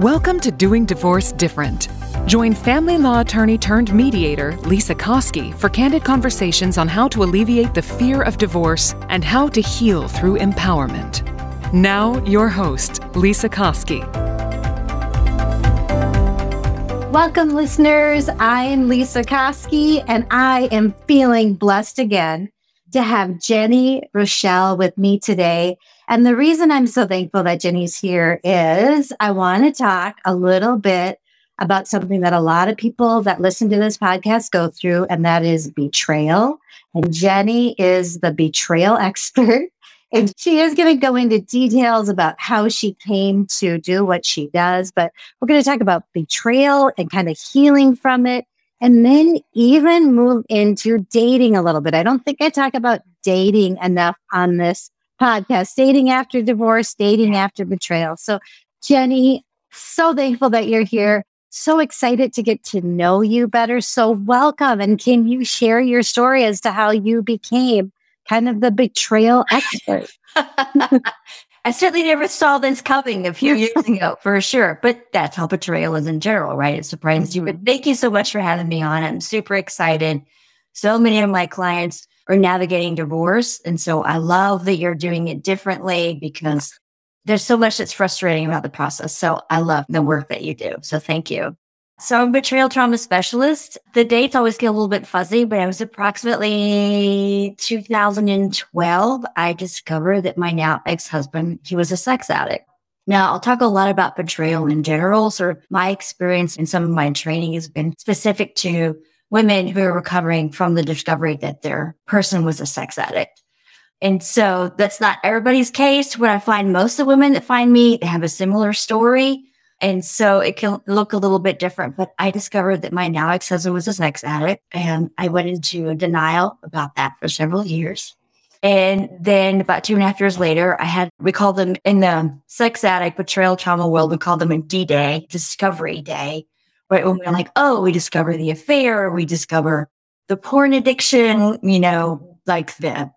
Welcome to Doing Divorce Different. Join family law attorney turned mediator Lisa Koski for candid conversations on how to alleviate the fear of divorce and how to heal through empowerment. Now, your host, Lisa Koski. Welcome, listeners. I am Lisa Koski, and I am feeling blessed again to have Jenny Rochelle with me today. And the reason I'm so thankful that Jenny's here is I want to talk a little bit about something that a lot of people that listen to this podcast go through, and that is betrayal. And Jenny is the betrayal expert. And she is going to go into details about how she came to do what she does. But we're going to talk about betrayal and kind of healing from it. And then even move into dating a little bit. I don't think I talk about dating enough on this podcast dating after divorce, dating after betrayal. So, Jenny, so thankful that you're here. So excited to get to know you better. So, welcome. And can you share your story as to how you became kind of the betrayal expert? I certainly never saw this coming a few years ago, for sure. But that's how betrayal is in general, right? It surprises you. But mm-hmm. thank you so much for having me on. I'm super excited. So many of my clients are navigating divorce. And so I love that you're doing it differently because there's so much that's frustrating about the process. So I love the work that you do. So thank you. So I'm a betrayal trauma specialist. The dates always get a little bit fuzzy, but it was approximately 2012. I discovered that my now ex-husband, he was a sex addict. Now I'll talk a lot about betrayal in general. Of my experience and some of my training has been specific to women who are recovering from the discovery that their person was a sex addict. And so that's not everybody's case. When I find most of the women that find me, they have a similar story. And so it can look a little bit different, but I discovered that my now ex-husband was a sex addict and I went into a denial about that for several years. And then about two and a half years later, I had, we call them in the sex addict betrayal trauma world, we call them a D-Day, discovery day, right? When we're like, oh, we discover the affair, we discover the porn addiction, you know, like the,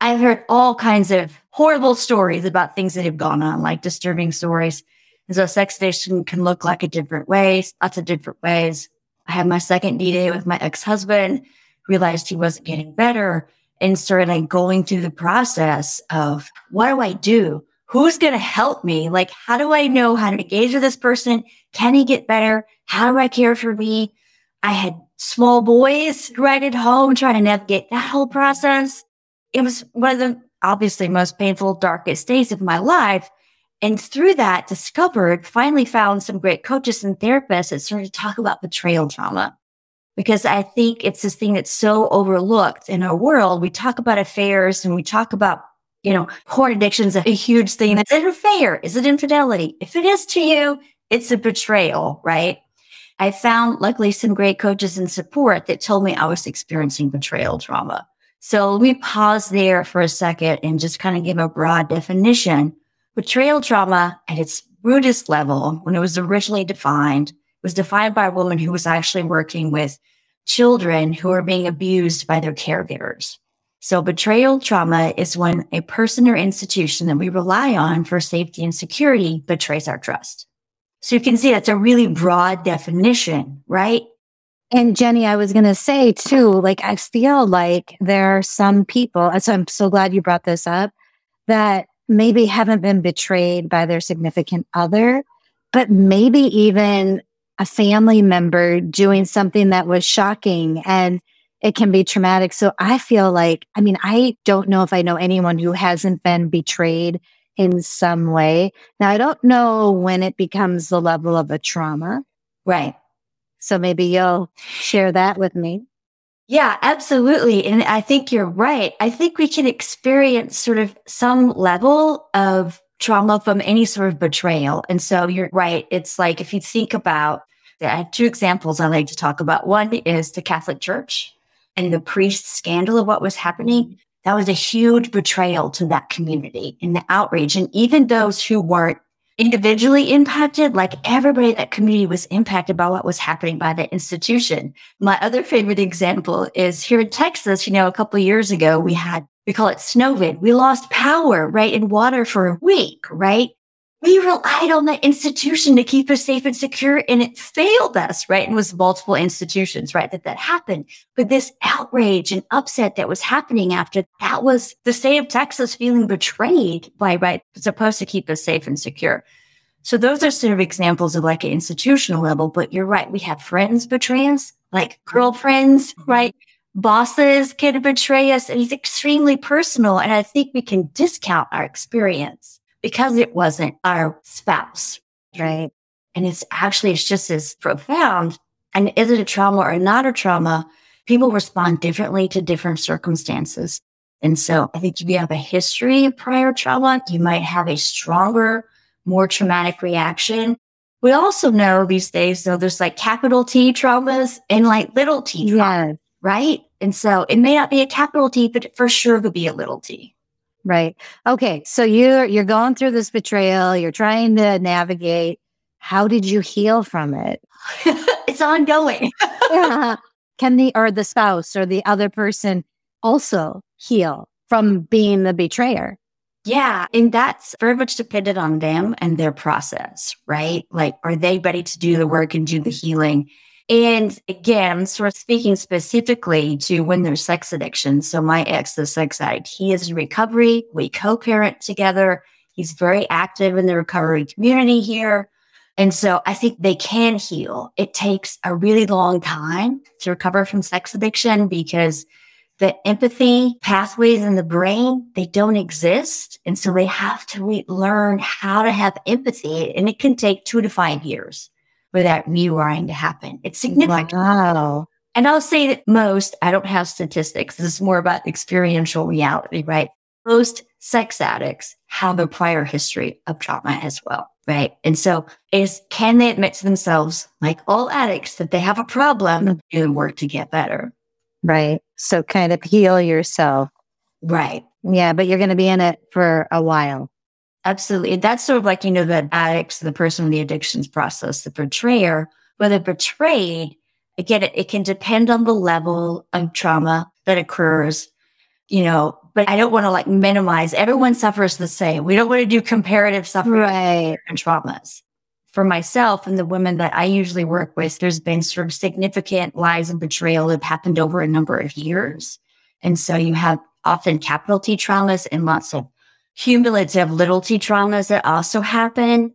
I've heard all kinds of horrible stories about things that have gone on, like disturbing stories. And so sex addiction can look like a different ways, lots of different ways. I had my second D day with my ex-husband, realized he wasn't getting better and started like going through the process of what do I do? Who's going to help me? Like, how do I know how to engage with this person? Can he get better? How do I care for me? I had small boys right at home trying to navigate that whole process. It was one of the obviously most painful, darkest days of my life. And through that, discovered, finally found some great coaches and therapists that started to talk about betrayal trauma. Because I think it's this thing that's so overlooked in our world. We talk about affairs and we talk about, you know, porn addiction is a huge thing. Is it affair? Is it infidelity? If it is to you, it's a betrayal, right? I found luckily some great coaches and support that told me I was experiencing betrayal trauma. So let me pause there for a second and just kind of give a broad definition Betrayal trauma at its rudest level, when it was originally defined, was defined by a woman who was actually working with children who are being abused by their caregivers. So betrayal trauma is when a person or institution that we rely on for safety and security betrays our trust. So you can see that's a really broad definition, right? And Jenny, I was going to say too, like, I feel like there are some people, and so I'm so glad you brought this up, that maybe haven't been betrayed by their significant other, but maybe even a family member doing something that was shocking and it can be traumatic. So I feel like, I mean, I don't know if I know anyone who hasn't been betrayed in some way. Now, I don't know when it becomes the level of a trauma. Right. So maybe you'll share that with me. Yeah, absolutely. And I think you're right. I think we can experience sort of some level of trauma from any sort of betrayal. And so you're right. It's like if you think about, I have two examples I like to talk about. One is the Catholic Church and the priest scandal of what was happening. That was a huge betrayal to that community and the outrage. And even those who weren't individually impacted, like everybody in that community was impacted by what was happening by the institution. My other favorite example is here in Texas, you know, a couple years ago, we had, we call it snowvid. We lost power, right, in water for a week, right? We relied on the institution to keep us safe and secure and it failed us, right? And it was multiple institutions, right? That that happened. But this outrage and upset that was happening after that was the state of Texas feeling betrayed by, right? Supposed to keep us safe and secure. So those are sort of examples of like an institutional level, but you're right. We have friends betray us, like girlfriends, mm-hmm. right? Bosses can betray us and it's extremely personal. And I think we can discount our experience because it wasn't our spouse. Right. And it's actually, it's just as profound. And is it a trauma or not a trauma? People respond differently to different circumstances. And so I think if you have a history of prior trauma, you might have a stronger, more traumatic reaction. We also know these days, though, there's like capital T traumas and like little t traumas, right? And so it may not be a capital T, but for sure could be a little t. Right. Okay. So you're you're going through this betrayal, you're trying to navigate. How did you heal from it? it's ongoing. yeah. Can the or the spouse or the other person also heal from being the betrayer? Yeah. And that's very much dependent on them and their process, right? Like, are they ready to do the work and do the healing? And again, I'm sort of speaking specifically to when there's sex addiction. So my ex, the sex addict, he is in recovery. We co-parent together. He's very active in the recovery community here. And so I think they can heal. It takes a really long time to recover from sex addiction because the empathy pathways in the brain, they don't exist. And so they have to re- learn how to have empathy. And it can take two to five years for that rewiring to happen. It's significant. Wow. And I'll say that most, I don't have statistics. This is more about experiential reality, right? Most sex addicts have a prior history of trauma as well, right? And so is, can they admit to themselves, like all addicts, that they have a problem mm. and work to get better? Right. So kind of heal yourself. Right. Yeah. But you're going to be in it for a while. Absolutely. That's sort of like, you know, the addicts, the person in the addictions process, the betrayer, whether betrayed, again, it, it can depend on the level of trauma that occurs, you know, but I don't want to like minimize. Everyone suffers the same. We don't want to do comparative suffering right. and traumas. For myself and the women that I usually work with, there's been sort of significant lies and betrayal that have happened over a number of years. And so you have often capital T traumas and lots of cumulative little t traumas that also happen.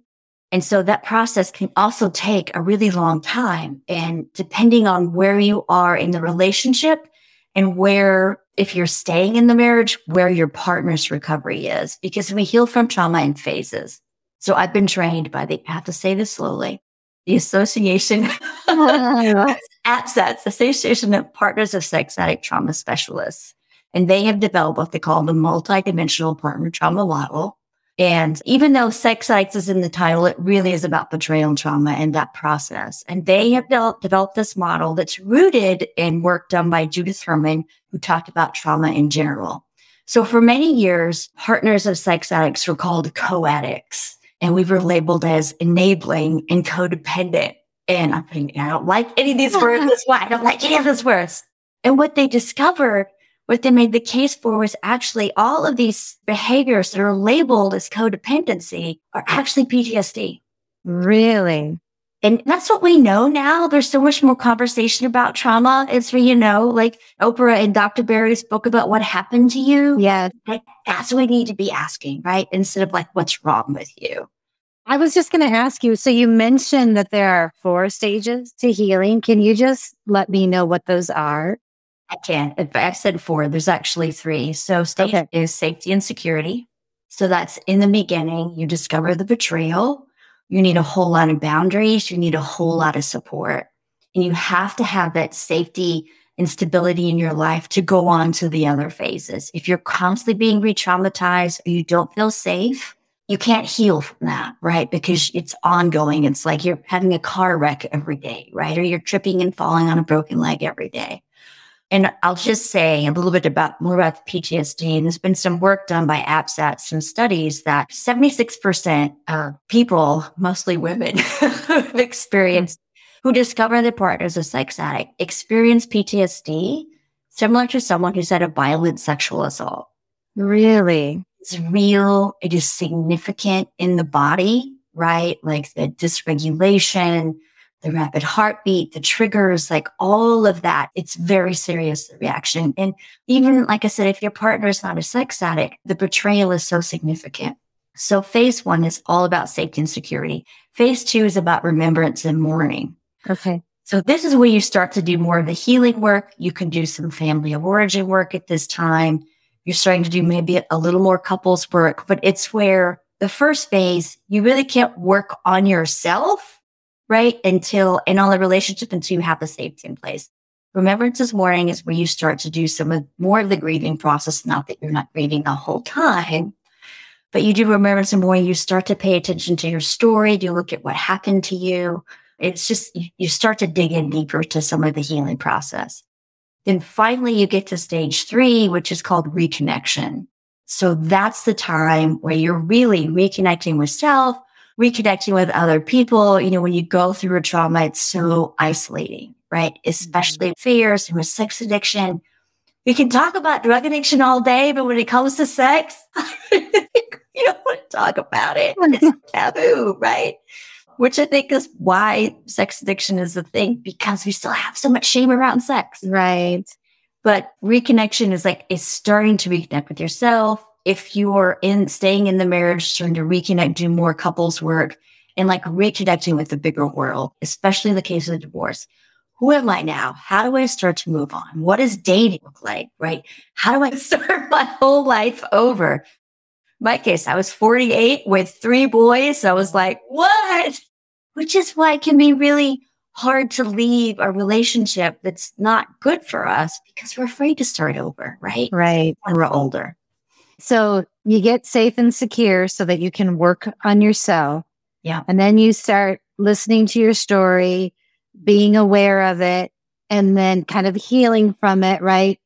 And so that process can also take a really long time. And depending on where you are in the relationship and where, if you're staying in the marriage, where your partner's recovery is, because we heal from trauma in phases. So I've been trained by the, I have to say this slowly, the Association, APSATS, Association of Partners of Sex Addict Trauma Specialists. And they have developed what they call the multidimensional partner trauma model. And even though sex addicts is in the title, it really is about betrayal trauma and that process. And they have developed, developed this model that's rooted in work done by Judith Herman, who talked about trauma in general. So for many years, partners of sex addicts were called co-addicts and we were labeled as enabling and codependent. And I'm thinking, I don't like any of these words. That's why I don't like any of these words. And what they discovered what they made the case for was actually all of these behaviors that are labeled as codependency are actually PTSD. Really? And that's what we know now. There's so much more conversation about trauma. It's for, you know, like Oprah and Dr. Perry spoke about what happened to you. Yeah. Like, that's what we need to be asking, right? Instead of like, what's wrong with you? I was just going to ask you. So you mentioned that there are four stages to healing. Can you just let me know what those are? I can. If I said four. There's actually three. So stage okay. is safety and security. So that's in the beginning. You discover the betrayal. You need a whole lot of boundaries. You need a whole lot of support. And you have to have that safety and stability in your life to go on to the other phases. If you're constantly being re-traumatized or you don't feel safe, you can't heal from that, right? Because it's ongoing. It's like you're having a car wreck every day, right? Or you're tripping and falling on a broken leg every day. And I'll just say a little bit about more about the PTSD. And there's been some work done by APSAT, some studies that 76% of people, mostly women, who've experienced, who discover their partner is a sex addict, experience PTSD similar to someone who's had a violent sexual assault. Really? It's real. It is significant in the body, right? Like the dysregulation, the rapid heartbeat, the triggers, like all of that. It's very serious reaction. And even like I said, if your partner is not a sex addict, the betrayal is so significant. So phase one is all about safety and security. Phase two is about remembrance and mourning. Okay. So this is where you start to do more of the healing work. You can do some family of origin work at this time. You're starting to do maybe a little more couples work, but it's where the first phase, you really can't work on yourself, right? Until in all the relationship until you have the safety in place. Remembrance is mourning is where you start to do some of more of the grieving process. Not that you're not grieving the whole time, but you do remembrance and mourning. You start to pay attention to your story. Do you look at what happened to you it's just, you start to dig in deeper to some of the healing process. Then finally you get to stage three, which is called reconnection. So that's the time where you're really reconnecting with self, reconnecting with other people. You know, when you go through a trauma, it's so isolating, right? Especially mm-hmm. fears and with sex addiction. We can talk about drug addiction all day, but when it comes to sex, you don't want to talk about it. It's taboo, right? which I think is why sex addiction is a thing because we still have so much shame around sex. Right. But reconnection is like, it's starting to reconnect with yourself. If you're in staying in the marriage, starting to reconnect, do more couples work and like reconnecting with the bigger world, especially in the case of the divorce. Who am I now? How do I start to move on? What does dating look like? Right? How do I start my whole life over? my case, I was 48 with three boys. So I was like, what? Which is why it can be really hard to leave a relationship that's not good for us because we're afraid to start over, right? Right. When we're older. So you get safe and secure so that you can work on yourself. Yeah. And then you start listening to your story, being aware of it, and then kind of healing from it, right?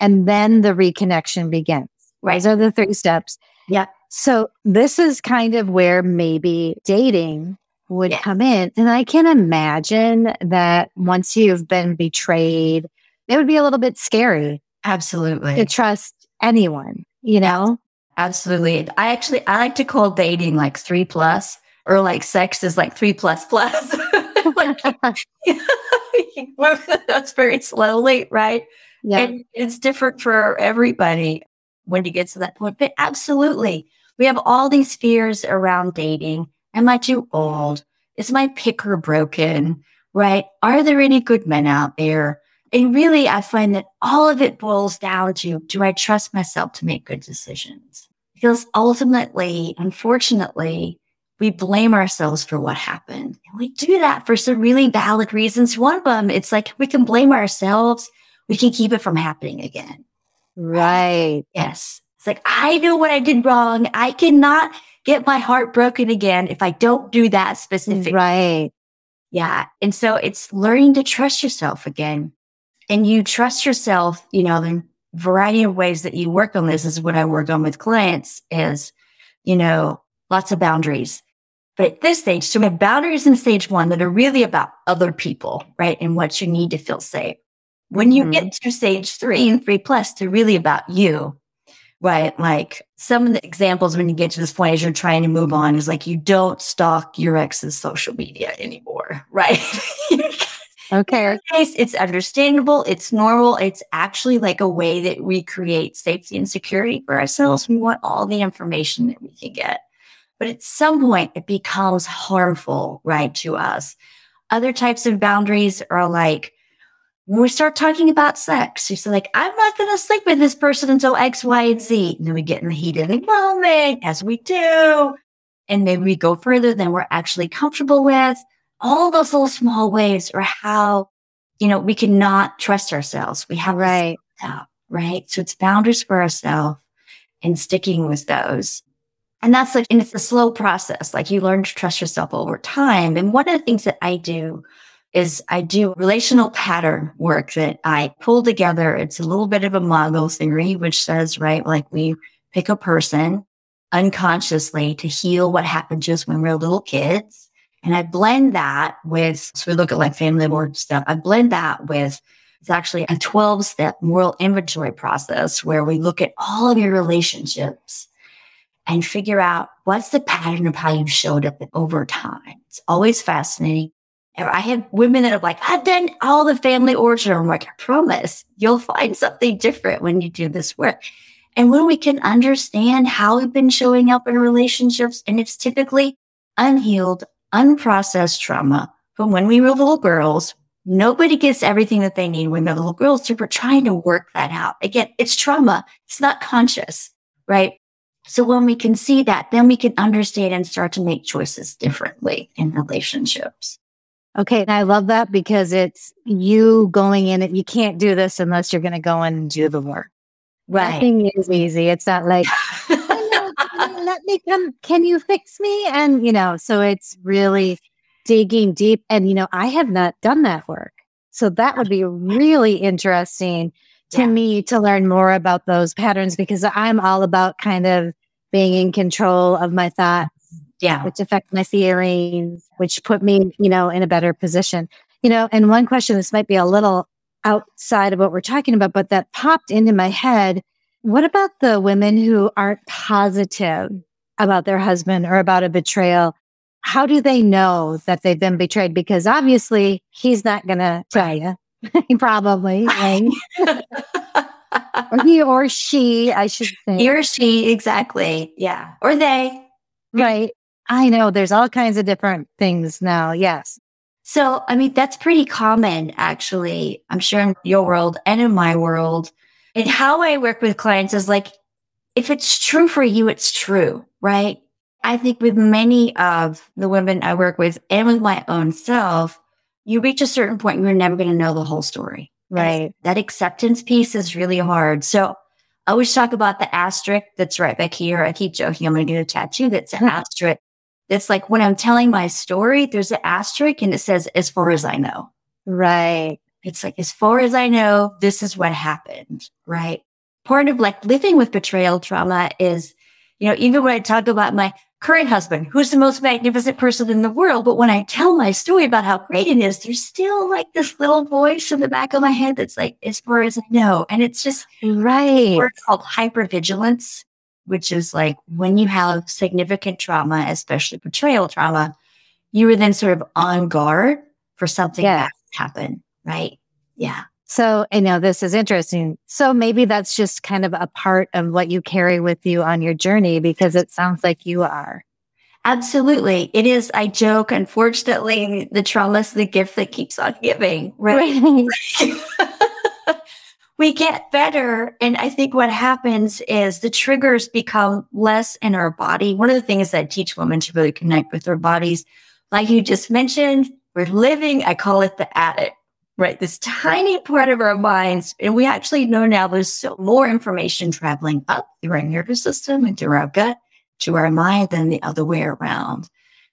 And then the reconnection begins. Right. Those are the three steps. Yeah. So this is kind of where maybe dating would come in. And I can imagine that once you've been betrayed, it would be a little bit scary. Absolutely. To trust anyone, you know? Absolutely. I actually, I like to call dating like three plus or like sex is like three plus plus. like, that's very slowly, right? Yeah. And it's different for everybody when you get to that point. But absolutely, we have all these fears around dating. Am I too old? Is my picker broken? Right? Are there any good men out there? And really, I find that all of it boils down to do I trust myself to make good decisions? Because ultimately, unfortunately, we blame ourselves for what happened. And we do that for some really valid reasons. One of them, it's like we can blame ourselves. We can keep it from happening again. Right. Yes. It's like, I know what I did wrong. I cannot get my heart broken again if I don't do that specific. Right. Yeah. And so it's learning to trust yourself again. And you trust yourself, you know, the variety of ways that you work on this is what I work on with clients is, you know, lots of boundaries. But at this stage, so we have boundaries in stage one that are really about other people, right? And what you need to feel safe. When you mm-hmm. get to stage three and three plus, they're really about you, right? Like some of the examples when you get to this point as you're trying to move on is like you don't stalk your ex's social media anymore, right? okay. Case, it's understandable. It's normal. It's actually like a way that we create safety and security for ourselves. We want all the information that we can get. But at some point, it becomes harmful, right, to us. Other types of boundaries are like, when we start talking about sex, you say like, I'm not going to sleep with this person until X, Y, and Z. And then we get in the heat of the moment as we do. And maybe we go further than we're actually comfortable with. All those little small ways are how, you know, we cannot trust ourselves. We have right. Out, right. So it's boundaries for ourselves and sticking with those. And that's like, and it's a slow process. Like you learn to trust yourself over time. And one of the things that I do is I do relational pattern work that I pull together. It's a little bit of Imago theory, which says, right, like we pick a person unconsciously to heal what happened to us when we were little kids. And I blend that with, so we look at like family work stuff. I blend that with, it's actually a 12 step moral inventory process where we look at all of your relationships and figure out what's the pattern of how you showed up over time. It's always fascinating. I have women that are like, I've done all the family origin. I'm like, I promise you'll find something different when you do this work. And when we can understand how we've been showing up in relationships, and it's typically unhealed, unprocessed trauma from when we were little girls. Nobody gets everything that they need when they're little girls. So we're trying to work that out. Again, it's trauma. It's not conscious, right? So when we can see that, then we can understand and start to make choices differently in relationships. Okay. And I love that because it's you going in it. You can't do this unless you're going to go in and do the work. Right. Nothing is easy. It's not like, me come. Can you fix me? And, you know, so it's really digging deep. And, you know, I have not done that work. So that would be really interesting to yeah. me to learn more about those patterns because I'm all about kind of being in control of my thoughts. Yeah. Which affect my feelings, which put me, you know, in a better position. You know, and one question, this might be a little outside of what we're talking about, but that popped into my head. What about the women who aren't positive about their husband or about a betrayal? How do they know that they've been betrayed? Because obviously he's not going to tell you. Probably. Or he or she, I should say. He or she, exactly. Yeah. Or they. Right. I know there's all kinds of different things now. Yes. So, I mean, that's pretty common, actually. I'm sure in your world and in my world. And how I work with clients is like, if it's true for you, it's true, right? I think with many of the women I work with and with my own self, you reach a certain point, you're never going to know the whole story. Right. That acceptance piece is really hard. So I always talk about the asterisk that's right back here. I keep joking, I'm going to get a tattoo that's an asterisk it's like when I'm telling my story, there's an asterisk and it says, as far as I know. Right. It's like, as far as I know, this is what happened. Right. Part of like living with betrayal trauma is, you know, even when I talk about my current husband, who's the most magnificent person in the world, but when I tell my story about how great it is, there's still like this little voice in the back of my head that's like, as far as I know. And it's just right. It's called hypervigilance which is like when you have significant trauma, especially betrayal trauma, you were then sort of on guard for something yeah. that happen, right? Yeah. So I know this is interesting. So maybe that's just kind of a part of what you carry with you on your journey because it sounds like you are. Absolutely. It is. I joke, unfortunately, the trauma is the gift that keeps on giving, right? right. we get better. And I think what happens is the triggers become less in our body. One of the things that I teach women to really connect with their bodies, like you just mentioned, we're living, I call it the attic, right? This tiny part of our minds. And we actually know now there's so more information traveling up through our nervous system and through our gut to our mind than the other way around.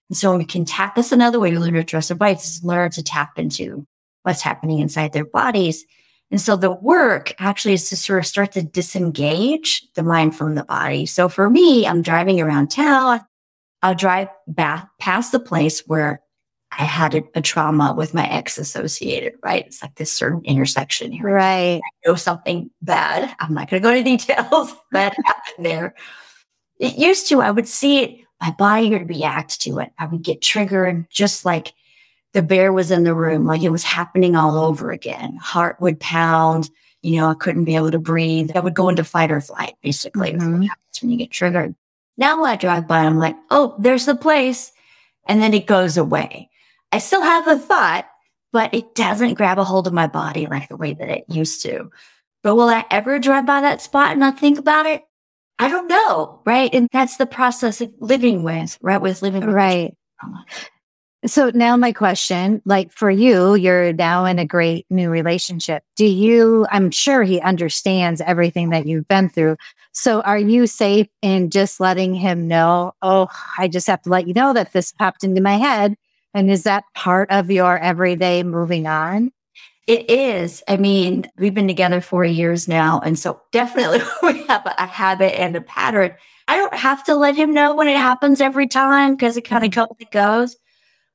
And so we can tap this another way to learn to address our bodies is learn to tap into what's happening inside their bodies. And so the work actually is to sort of start to disengage the mind from the body. So for me, I'm driving around town. I'll drive back past the place where I had a, a, trauma with my ex associated, right? It's like this certain intersection here. Right. I know something bad. I'm not going to go into details that happened there. It used to, I would see it, my body would react to it. I would get triggered just like the bear was in the room, like it was happening all over again. Heart would pound, you know, I couldn't be able to breathe. I would go into fight or flight, basically, mm-hmm. what happens when you get triggered. Now when I drive by, I'm like, oh, there's the place. And then it goes away. I still have the thought, but it doesn't grab a hold of my body like the way that it used to. But will I ever drive by that spot and not think about it? I don't know. Right. And that's the process of living with, right? With living with right. So now my question, like for you, you're now in a great new relationship. Do you, I'm sure he understands everything that you've been through. So are you safe in just letting him know, oh, I just have to let you know that this popped into my head? And is that part of your everyday moving on? It is. I mean, we've been together for years now. And so definitely we have a, a habit and a pattern. I don't have to let him know when it happens every time because it kind of comes and goes.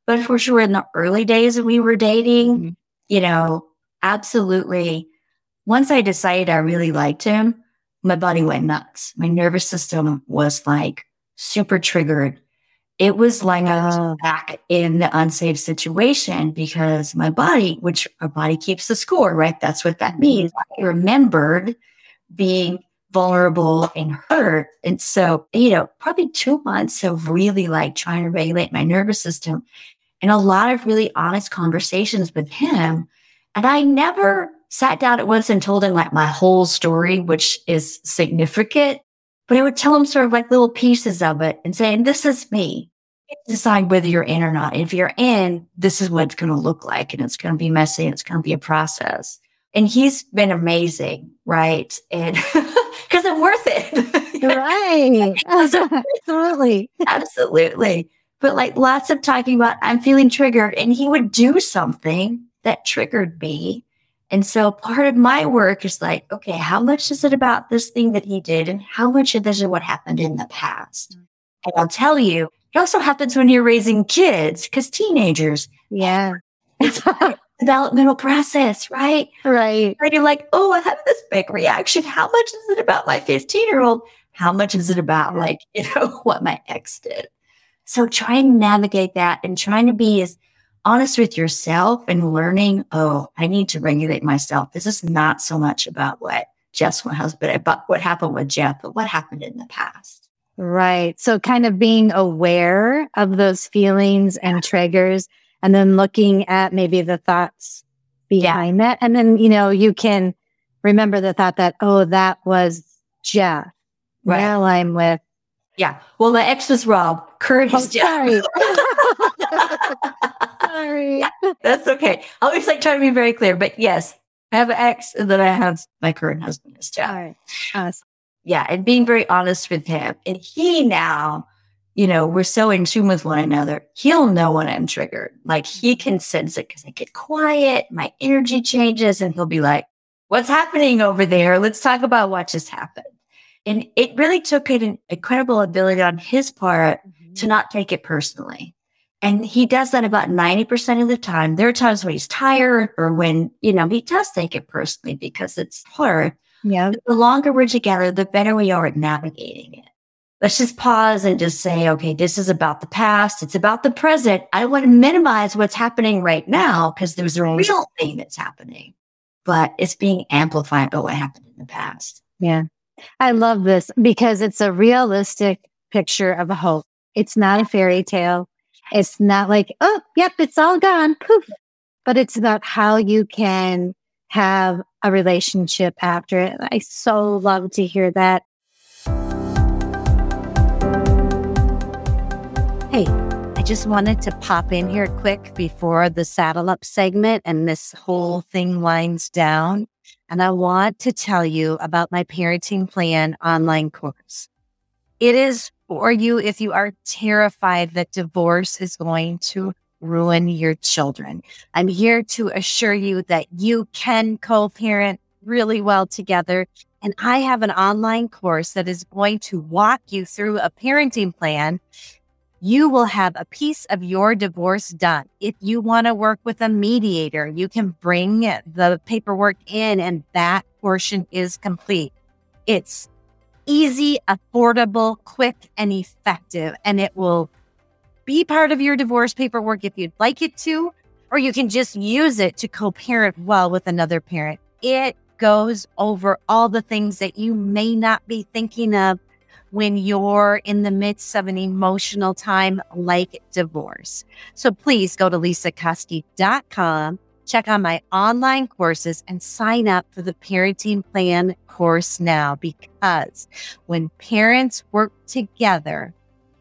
But for sure, in the early days when we were dating, mm-hmm. you know, absolutely. Once I decided I really liked him, my body went nuts. My nervous system was like super triggered. It was like I was back in the unsafe situation because my body, which our body keeps the score, right? That's what that mm-hmm. means. I remembered being vulnerable and hurt. And so, you know, probably two months of really like trying to regulate my nervous system and a lot of really honest conversations with him. And I never sat down at once and told him like my whole story, which is significant, but I would tell him sort of like little pieces of it and saying, this is me. Decide whether you're in or not. If you're in, this is what it's going to look like and it's going to be messy and it's going to be a process. And he's been amazing, right? And because I'm worth it. right. Absolutely. Absolutely. But like lots of talking about, I'm feeling triggered and he would do something that triggered me. And so part of my work is like, okay, how much is it about this thing that he did? And how much of this is what happened in the past? Mm. And I'll tell you, it also happens when you're raising kids because teenagers. Yeah. It's a developmental process, right? Right. And you're like, oh, I have this big reaction. How much is it about my 15 year old? How much is it about like, you know, what my ex did? So trying to navigate that and trying to be as honest with yourself and learning, oh, I need to regulate myself. This is not so much about what Jeff's my husband, about what happened with Jeff, but what happened in the past. Right. So kind of being aware of those feelings and triggers and then looking at maybe the thoughts behind yeah. that. And then, you know, you can remember the thought that, oh, that was Jeff. Right. Now I'm with. Yeah. Well, the ex was Rob. Kurt oh, Jeff. Sorry. sorry. That's okay. I always like trying to be very clear, but yes, I have an ex and then I have my current husband. All right. Awesome. Yeah. And being very honest with him. And he now, you know, we're so in tune with one another. He'll know when I'm triggered. Like he can sense it because I get quiet, my energy changes, and he'll be like, What's happening over there? Let's talk about what just happened. And it really took an incredible ability on his part mm-hmm. to not take it personally. And he does that about 90% of the time. There are times when he's tired or when, you know, he does take it personally because it's hard. Yeah. But the longer we're together, the better we are at navigating it. Let's just pause and just say, okay, this is about the past. It's about the present. I want to minimize what's happening right now because there's a real thing that's happening, but it's being amplified by what happened in the past. Yeah. I love this because it's a realistic picture of a hope. It's not a fairy tale. It's not like, oh, yep, it's all gone. Poof. But it's about how you can have a relationship after it. I so love to hear that. Hey, I just wanted to pop in here quick before the saddle up segment and this whole thing winds down. And I want to tell you about my parenting plan online course. It is for you if you are terrified that divorce is going to ruin your children. I'm here to assure you that you can co parent really well together. And I have an online course that is going to walk you through a parenting plan. You will have a piece of your divorce done. If you want to work with a mediator, you can bring the paperwork in and that portion is complete. It's easy, affordable, quick, and effective. And it will be part of your divorce paperwork if you'd like it to, or you can just use it to co parent well with another parent. It goes over all the things that you may not be thinking of when you're in the midst of an emotional time like divorce. So please go to lisakoski.com Check out my online courses and sign up for the parenting plan course now because when parents work together,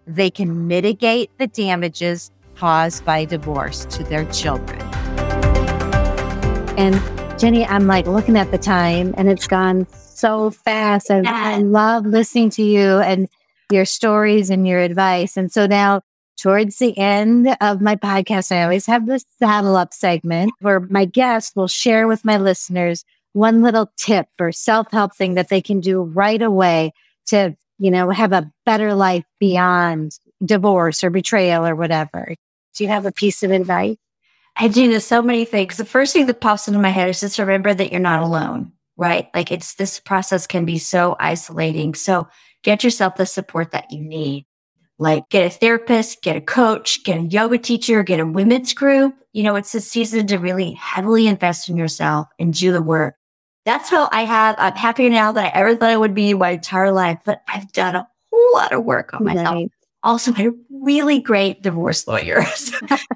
they can mitigate the damages caused by divorce to their children. And Jenny, I'm like looking at the time and it's gone so fast. And I love listening to you and your stories and your advice. And so now towards the end of my podcast, I always have this saddle up segment where my guests will share with my listeners one little tip or self help thing that they can do right away to, you know, have a better life beyond divorce or betrayal or whatever. Do you have a piece of advice? I do. There's so many things. The first thing that pops into my head is just remember that you're not alone, right? Like it's this process can be so isolating. So get yourself the support that you need. Like get a therapist, get a coach, get a yoga teacher, get a women's group. You know, it's a season to really heavily invest in yourself and do the work. That's how I have, I'm happier now than I ever thought I would be in my entire life, but I've done a whole lot of work on myself. Right. Also, a really great divorce lawyer.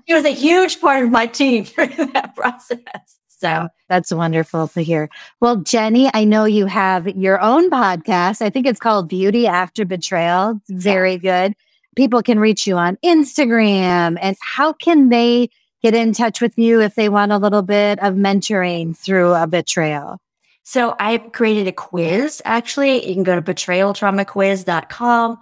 He was a huge part of my team for that process. So that's wonderful to hear. Well, Jenny, I know you have your own podcast. I think it's called Beauty After Betrayal. very good people can reach you on Instagram and how can they get in touch with you if they want a little bit of mentoring through a betrayal? So I've created a quiz. Actually, you can go to betrayaltraumaquiz.com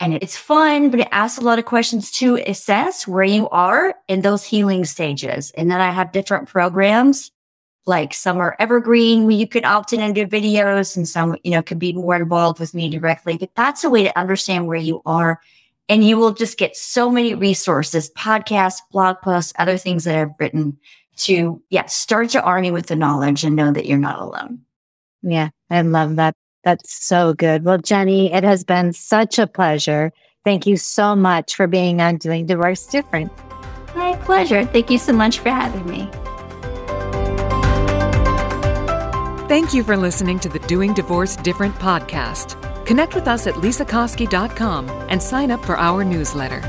and it's fun, but it asks a lot of questions to assess where you are in those healing stages. And then I have different programs like some are evergreen where you can opt in and do videos and some, you know, could be more involved with me directly. But that's a way to understand where you are and you will just get so many resources, podcasts, blog posts, other things that I've written to, yeah, start your army with the knowledge and know that you're not alone. Yeah, I love that. That's so good. Well, Jenny, it has been such a pleasure. Thank you so much for being on Doing Divorce Different. My pleasure. Thank you so much for having me. Thank you for listening to the Doing Divorce Different podcast. Connect with us at lisakoski.com and sign up for our newsletter.